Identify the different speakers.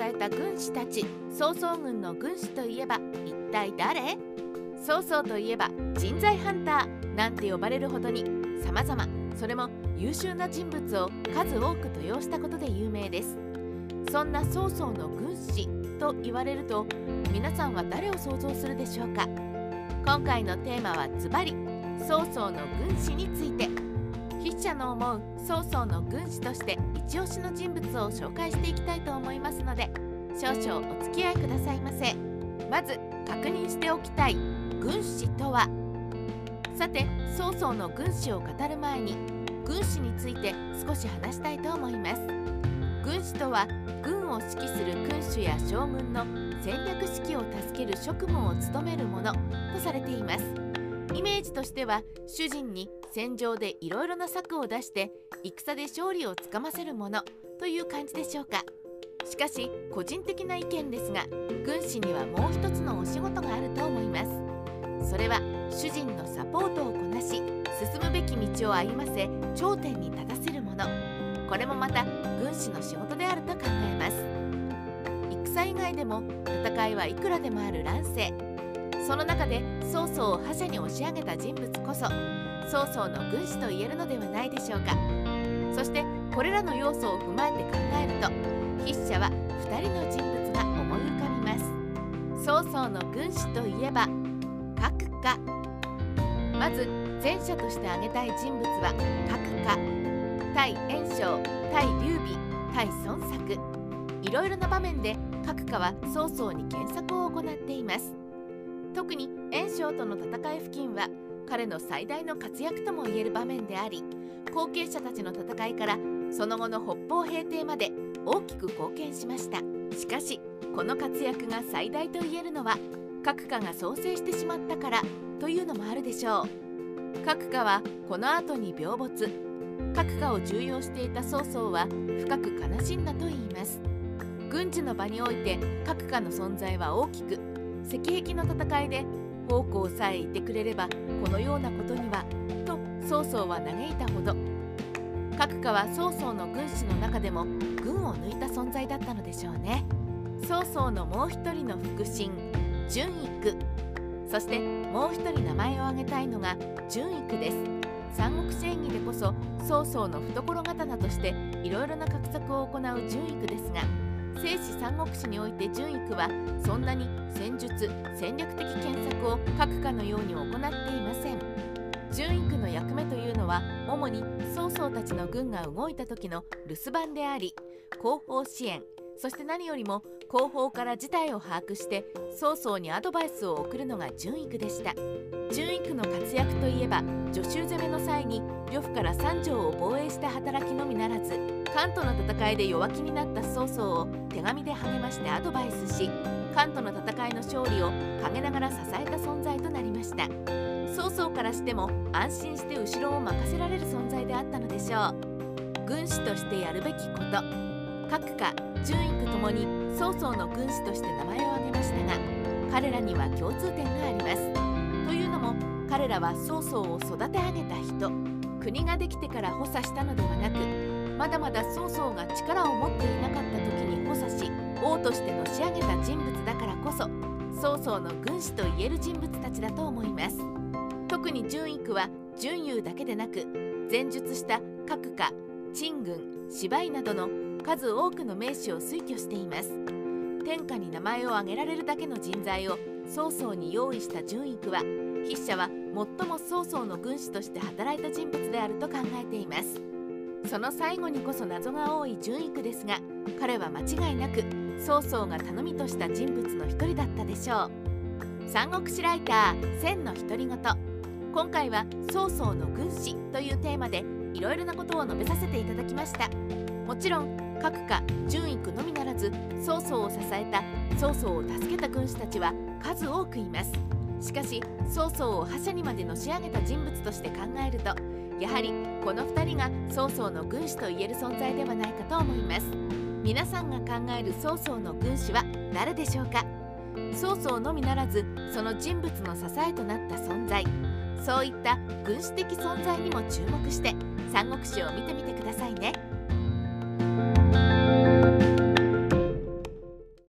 Speaker 1: えた軍師たち曹操軍の軍師といえば一体誰？曹操といえば人材ハンターなんて呼ばれるほどに様々。それも優秀な人物を数多く登用したことで有名です。そんな曹操の軍師と言われると皆さんは誰を想像するでしょうか？今回のテーマはズバリ曹操の軍師について。筆者の思う曹操の軍師として一押しの人物を紹介していきたいと思いますので少々お付き合いくださいませ。まず確認しておきたい軍師とは。さて曹操の軍師を語る前に軍師について少し話したいと思います。軍師とは軍を指揮する君主や将軍の戦略指揮を助ける職務を務めるものとされています。イメージとしては主人に戦場でいろいろな策を出して戦で勝利をつかませるものという感じでしょうか。しかし個人的な意見ですが軍師にはもう一つのお仕事があると思います。それは主人のサポートをこなし進むべき道を歩ませ頂点に立たせるもの。これもまた軍師の仕事であると考えます。戦以外でも戦いはいくらでもある乱世。その中で曹操を覇者に押し上げた人物こそ曹操の軍師と言えるのではないでしょうか。そしてこれらの要素を踏まえて考えると筆者は2人の人物が思い浮かびます。曹操の軍師といえば各家まず前者として挙げたい人物は各家対袁紹対劉備対孫作いろいろな場面で各家は曹操に検索を行っています。特に袁紹との戦い付近は彼の最大の活躍ともいえる場面であり後継者たちの戦いからその後の北方平定まで大きく貢献しました。しかしこの活躍が最大と言えるのは各家が創生してしまったからというのもあるでしょう。各家はこの後に病没。各家を重用していた曹操は深く悲しんだと言います。軍事の場において各家の存在は大きく石壁の戦いで奉公さえいてくれればこのようなことにはと曹操は嘆いたほど。各家は曹操の軍師の中でも軍を抜いた存在だったのでしょうね。曹操のもう一人の腹心純育そしてもう一人名前を挙げたいのが純育です。三国志演義でこそ曹操の懐刀としていろいろな画策を行う純育ですが聖史三国志において純育はそんなに戦術戦略的検索を書くかのように行っていません。純育の役目というのは主に曹操たちの軍が動いた時の留守番であり後方支援そして何よりも後方から事態を把握して曹操にアドバイスを送るのが純育でした。純育の活躍といえば助手攻めの際に呂布から三条を防衛した働きのみならず関東の戦いで弱気になった曹操を手紙で励ましてアドバイスし関東の戦いの勝利を陰ながら支えた存在となりました。曹操からしても安心して後ろを任せられる存在であったのでしょう。軍師としてやるべきこと各家順育ともに曹操の軍師として名前を挙げましたが彼らには共通点があります。というのも彼らは曹操を育て上げた人国ができてから補佐したのではなくまだまだ曹操が力を持っていなかった時に補佐し王としてのし上げた人物だからこそ曹操の軍師と言える人物たちだと思います。特に順育は準優だけでなく前述した各家陳軍芝居などの数多くの名士を推挙しています。天下に名前を挙げられるだけの人材を曹操に用意した順育は筆者は最も曹操の軍師として働いた人物であると考えています。その最後にこそ謎が多い順育ですが彼は間違いなく曹操が頼みとした人物の一人だったでしょう。三国志ライター千の独り言。今回は曹操の軍師というテーマでいろいろなことを述べさせていただきました。もちろん各家順育のみならず曹操を支えた曹操を助けた軍師たちは数多くいます。しかし曹操を覇者にまでのし上げた人物として考えるとやはりこの2人が曹操の軍師と言える存在ではないかと思います。皆さんが考える曹操の軍師は誰でしょうか？曹操のみならずその人物の支えとなった存在。そういった軍師的存在にも注目して三国志を見てみてくださいね。